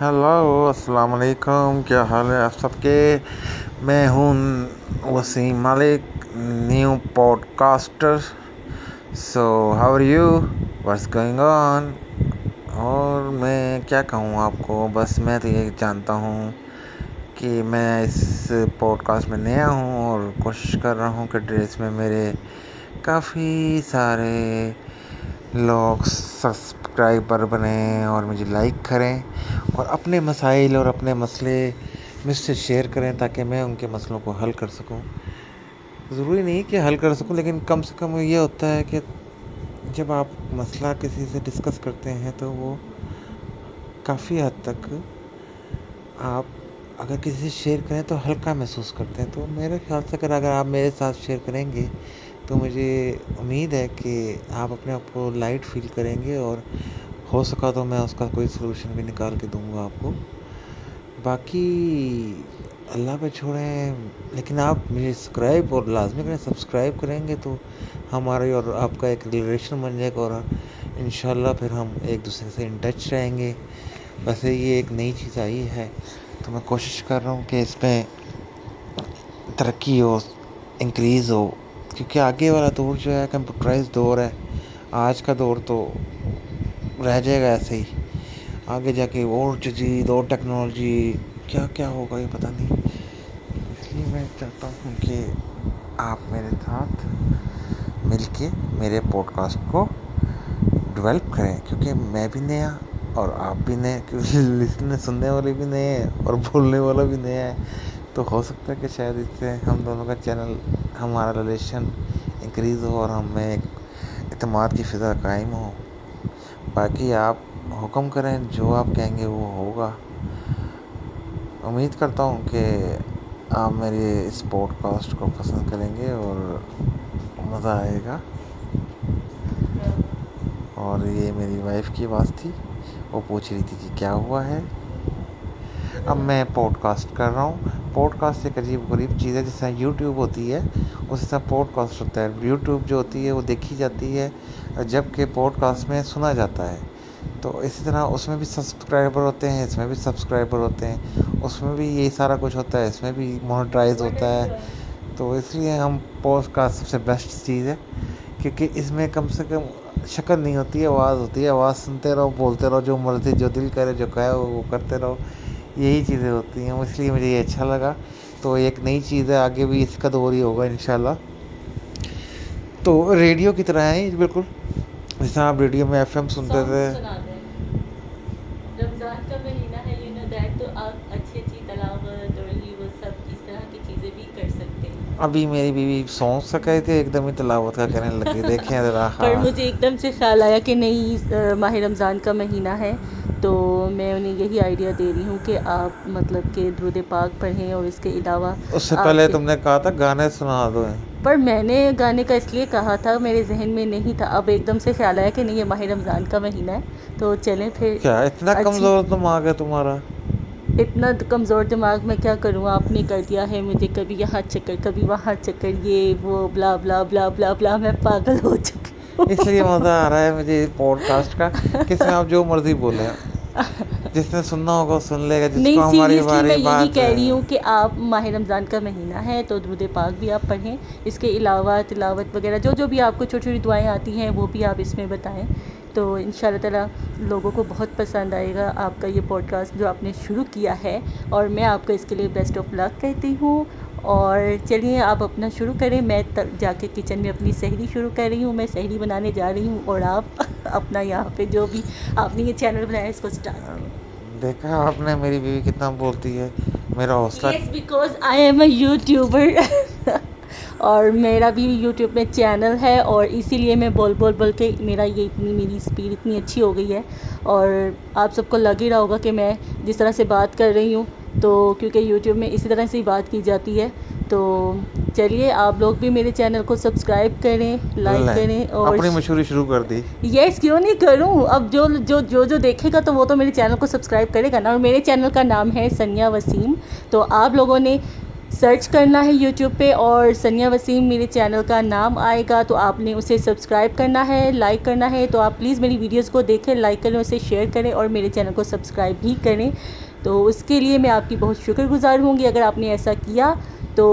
Hello السلام علیکم کیا حال ہے آپ سب کے میں ہوں Waseem Malik new podcaster so how are you what's going on اور میں کیا کہوں آپ کو بس میں تو یہ جانتا ہوں کہ میں اس پوڈ کاسٹ میں نیا ہوں اور کوشش کر رہا ہوں کہ ڈریس میں میرے کافی سارے لوگ سبسکرائبر بنیں اور مجھے لائک کریں اور اپنے مسائل اور اپنے مسئلے مجھ سے شیئر کریں تاکہ میں ان کے مسئلوں کو حل کر سکوں۔ ضروری نہیں کہ حل کر سکوں، لیکن کم سے کم یہ ہوتا ہے کہ جب آپ مسئلہ کسی سے ڈسکس کرتے ہیں تو وہ کافی حد تک آپ اگر کسی سے شیئر کریں تو ہلکا محسوس کرتے ہیں۔ تو میرے خیال سے اگر اگر آپ میرے ساتھ شیئر کریں گے تو مجھے امید ہے کہ آپ اپنے آپ کو لائٹ فیل کریں گے اور ہو سکا تو میں اس کا کوئی سلوشن بھی نکال کے دوں گا آپ کو۔ باقی اللہ پہ چھوڑیں، لیکن آپ مجھے سبسکرائب اور لازمی کریں سبسکرائب کریں گے تو ہمارے اور آپ کا ایک ریلیشن بن جائے گا اور ان شاء اللہ پھر ہم ایک دوسرے سے ان ٹچ رہیں گے۔ ویسے یہ ایک نئی چیز آئی ہے، تو میں کوشش کر رہا ہوں کہ اس پہ ترقی ہو انکریز ہو، کیونکہ آگے والا دور جو ہے کمپیوٹرائز دور ہے۔ آج کا دور تو رہ جائے گا ایسے ہی۔ آگے جا کے اور جدید اور ٹیکنالوجی، کیا کیا ہوگا یہ پتہ نہیں۔ اس لیے میں چاہتا ہوں کہ آپ میرے ساتھ مل کے میرے پوڈ کاسٹ کو ڈیولپ کریں، کیونکہ میں بھی نیا اور آپ بھی نئے، کیونکہ لسٹنے سننے والے بھی نئے ہیں اور بولنے والا بھی نیا ہے۔ تو ہو سکتا ہے کہ شاید اس سے ہم دونوں کا چینل ہمارا ریلیشن انکریز ہو اور ہمیں ایک اعتماد کی فضا قائم ہو۔ باقی آپ حکم کریں، جو آپ کہیں گے وہ ہوگا۔ امید کرتا ہوں کہ آپ میری اس پوڈ کاسٹ کو پسند کریں گے اور مزہ آئے گا۔ اور یہ میری وائف کی آواز تھی، وہ پوچھ رہی تھی کہ کیا ہوا ہے؟ اب میں پوڈ کاسٹ کر رہا ہوں۔ پوڈ کاسٹ ایک عجیب غریب چیز ہے، جس طرح یوٹیوب ہوتی ہے، اسی طرح پوڈ کاسٹ ہوتا ہے۔ یوٹیوب جو ہوتی ہے، وہ دیکھی جاتی ہے جبکہ پوڈ کاسٹ میں سنا جاتا ہے۔ تو اسی طرح اس میں بھی سبسکرائبر ہوتے ہیں، اس میں بھی سبسکرائبر ہوتے ہیں۔ اس میں بھی یہی سارا کچھ ہوتا ہے، اس میں بھی مونیٹائز ہوتا ہے۔ تو اس لیے ہم پوڈ کاسٹ سب سے بیسٹ چیز ہے، کیونکہ اس میں کم سے کم شکل نہیں ہوتی ہے آواز ہوتی ہے۔ آواز سنتے رہو، بولتے رہو، جو مرضی، جو دل کرے، جو کہے، وہ کرتے رہو۔ یہی چیزیں ہوتی ہیں اس لیے مجھے یہ اچھا لگا۔ تو ایک نئی چیز ہے آگے بھی اس کا دور ہی ہوگا ان شاء اللہ تو ریڈیو کی طرح ہے بالکل۔ جیسے آپ ریڈیو میں ایف ایم سنتے تھے۔ ابھی میری بیوی سونچ سکے تھے ایک دم ہی تلاوت کا کہنے لگے دیکھیں ذرا۔ پر مجھے ایک دم سے خیال آیا کہ نہیں ماہ رمضان کا مہینہ ہے تو میں انہیں یہی آئیڈیا دے رہی ہوں کہ آپ مطلب کہ درود پاک پڑھیں اور اس کے علاوہ اس سے پہلے تم نے کہا تھا گانے سنا دو۔ پر میں نے گانے کا اس لیے کہا تھا میرے ذہن میں نہیں تھا۔ اب ایک دم سے خیال آیا کہ نہیں یہ ماہ رمضان کا مہینہ ہے تو چلیں پھر۔ کیا اتنا کمزور دماغ ہے تمہارا؟ اتنا کمزور دماغ میں کیا کروں؟ آپ نے کر دیا ہے مجھے کبھی یہاں چکر کبھی وہاں چکر یہ وہ بلا بلا بلا بلا بلا میں پاگل ہو چکی اس لیے مزہ آ رہا ہے مجھے پوڈ کاسٹ کا کہ اس میں آپ جو مرضی بولیں۔ جس نے سننا ہوگا سن لے گا جس نہیں کو ہماری سیریسلی میں باری یہی بات کہہ رہی ہوں کہ آپ ماہ رمضان کا مہینہ ہے تو درود پاک بھی آپ پڑھیں۔ اس کے علاوہ تلاوت وغیرہ جو جو بھی آپ کو چھوٹی چھوٹی دعائیں آتی ہیں وہ بھی آپ اس میں بتائیں۔ تو ان شاء اللہ تعالیٰ لوگوں کو بہت پسند آئے گا آپ کا یہ پوڈ کاسٹ جو آپ نے شروع کیا ہے اور میں آپ کو اس کے لیے بیسٹ آف لک کہتی ہوں اور چلیے آپ اپنا شروع کریں میں جا کے کچن میں اپنی سحری شروع کر رہی ہوں میں سحری بنانے جا رہی ہوں اور آپ اپنا یہاں پہ جو بھی آپ نے یہ چینل بنایا اس کو اسٹارٹ کریں۔ دیکھا آپ نے میری بیوی کتنا بولتی ہے میرا حوصلہ yes because I am a YouTuber اور میرا بھی یوٹیوب میں چینل ہے اور اسی لیے میں بول بول بول کے میرا یہ اتنی میری اسپیڈ اتنی اچھی ہو گئی ہے اور آپ سب کو لگ ہی رہا ہوگا کہ میں جس طرح سے بات کر رہی ہوں تو کیونکہ یوٹیوب میں اسی طرح سے ہی بات کی جاتی ہے تو چلیے آپ لوگ بھی میرے چینل کو سبسکرائب کریں لائک کریں اور اپنی مشہوری شروع کر دی۔ یس کیوں نہیں کروں؟ اب جو جو جو جو دیکھے گا تو وہ تو میرے چینل کو سبسکرائب کرے گا نا اور میرے چینل کا نام ہے سنیا وسیم۔ تو آپ لوگوں نے سرچ کرنا ہے یوٹیوب پہ اور ثانیہ وسیم میرے چینل کا نام آئے گا تو آپ نے اسے سبسکرائب کرنا ہے، لائک کرنا ہے تو آپ پلیز میری ویڈیوز کو دیکھیں، لائک کریں، اسے شیئر کریں اور میرے چینل کو سبسکرائب بھی کریں۔ تو اس کے لیے میں آپ کی بہت شکر گزار ہوں گی اگر آپ نے ایسا کیا۔ تو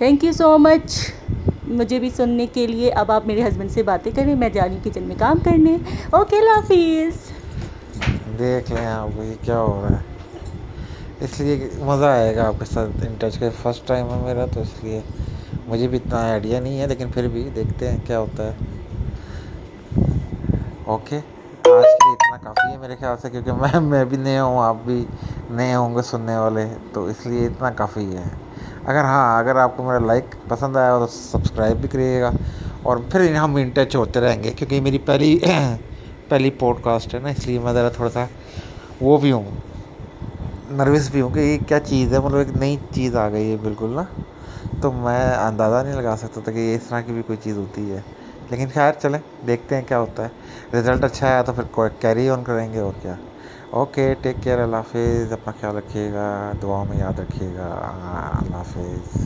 تھینک یو سو مچ مجھے بھی سننے کے لیے اب آپ میرے ہسبینڈ سے باتیں کریں، میں جا رہی ہوں کچن میں کام کرنے۔ اوکے اللہ حافظ۔ دیکھ لیں آپ یہ کیا ہو رہا ہے۔ اس لیے کہ مزہ آئے گا آپ کے ساتھ ان ٹچ کا فرسٹ ٹائم ہے میرا، تو اس لیے مجھے بھی اتنا آئیڈیا نہیں ہے، لیکن پھر بھی دیکھتے ہیں کیا ہوتا ہے۔ اوکے آج کے لیے اتنا کافی ہے میرے خیال سے، کیونکہ میں میں بھی نیا ہوں، آپ بھی نئے ہوں گے سننے والے، تو اس لیے اتنا کافی ہے۔ اگر ہاں اگر آپ کو میرا لائک پسند آیا ہو تو سبسکرائب بھی کریے گا، اور پھر ہم ان ٹچ ہوتے رہیں گے، کیونکہ میری پہلی پہلی پوڈ کاسٹ ہے نا، اس لیے میں ذرا تھوڑا سا وہ بھی ہوں۔ نروس بھی ہوں کہ یہ کیا چیز ہے مطلب ایک نئی چیز آ گئی ہے بالکل نا تو میں اندازہ نہیں لگا سکتا تھا کہ اس طرح کی بھی کوئی چیز ہوتی ہے لیکن خیر چلیں دیکھتے ہیں کیا ہوتا ہے رزلٹ اچھا آیا تو پھر کیری آن کریں گے اور کیا اوکے ٹیک کیئر اللہ حافظ اپنا خیال رکھیے گا دعاؤں میں یاد رکھیے گا اللہ حافظ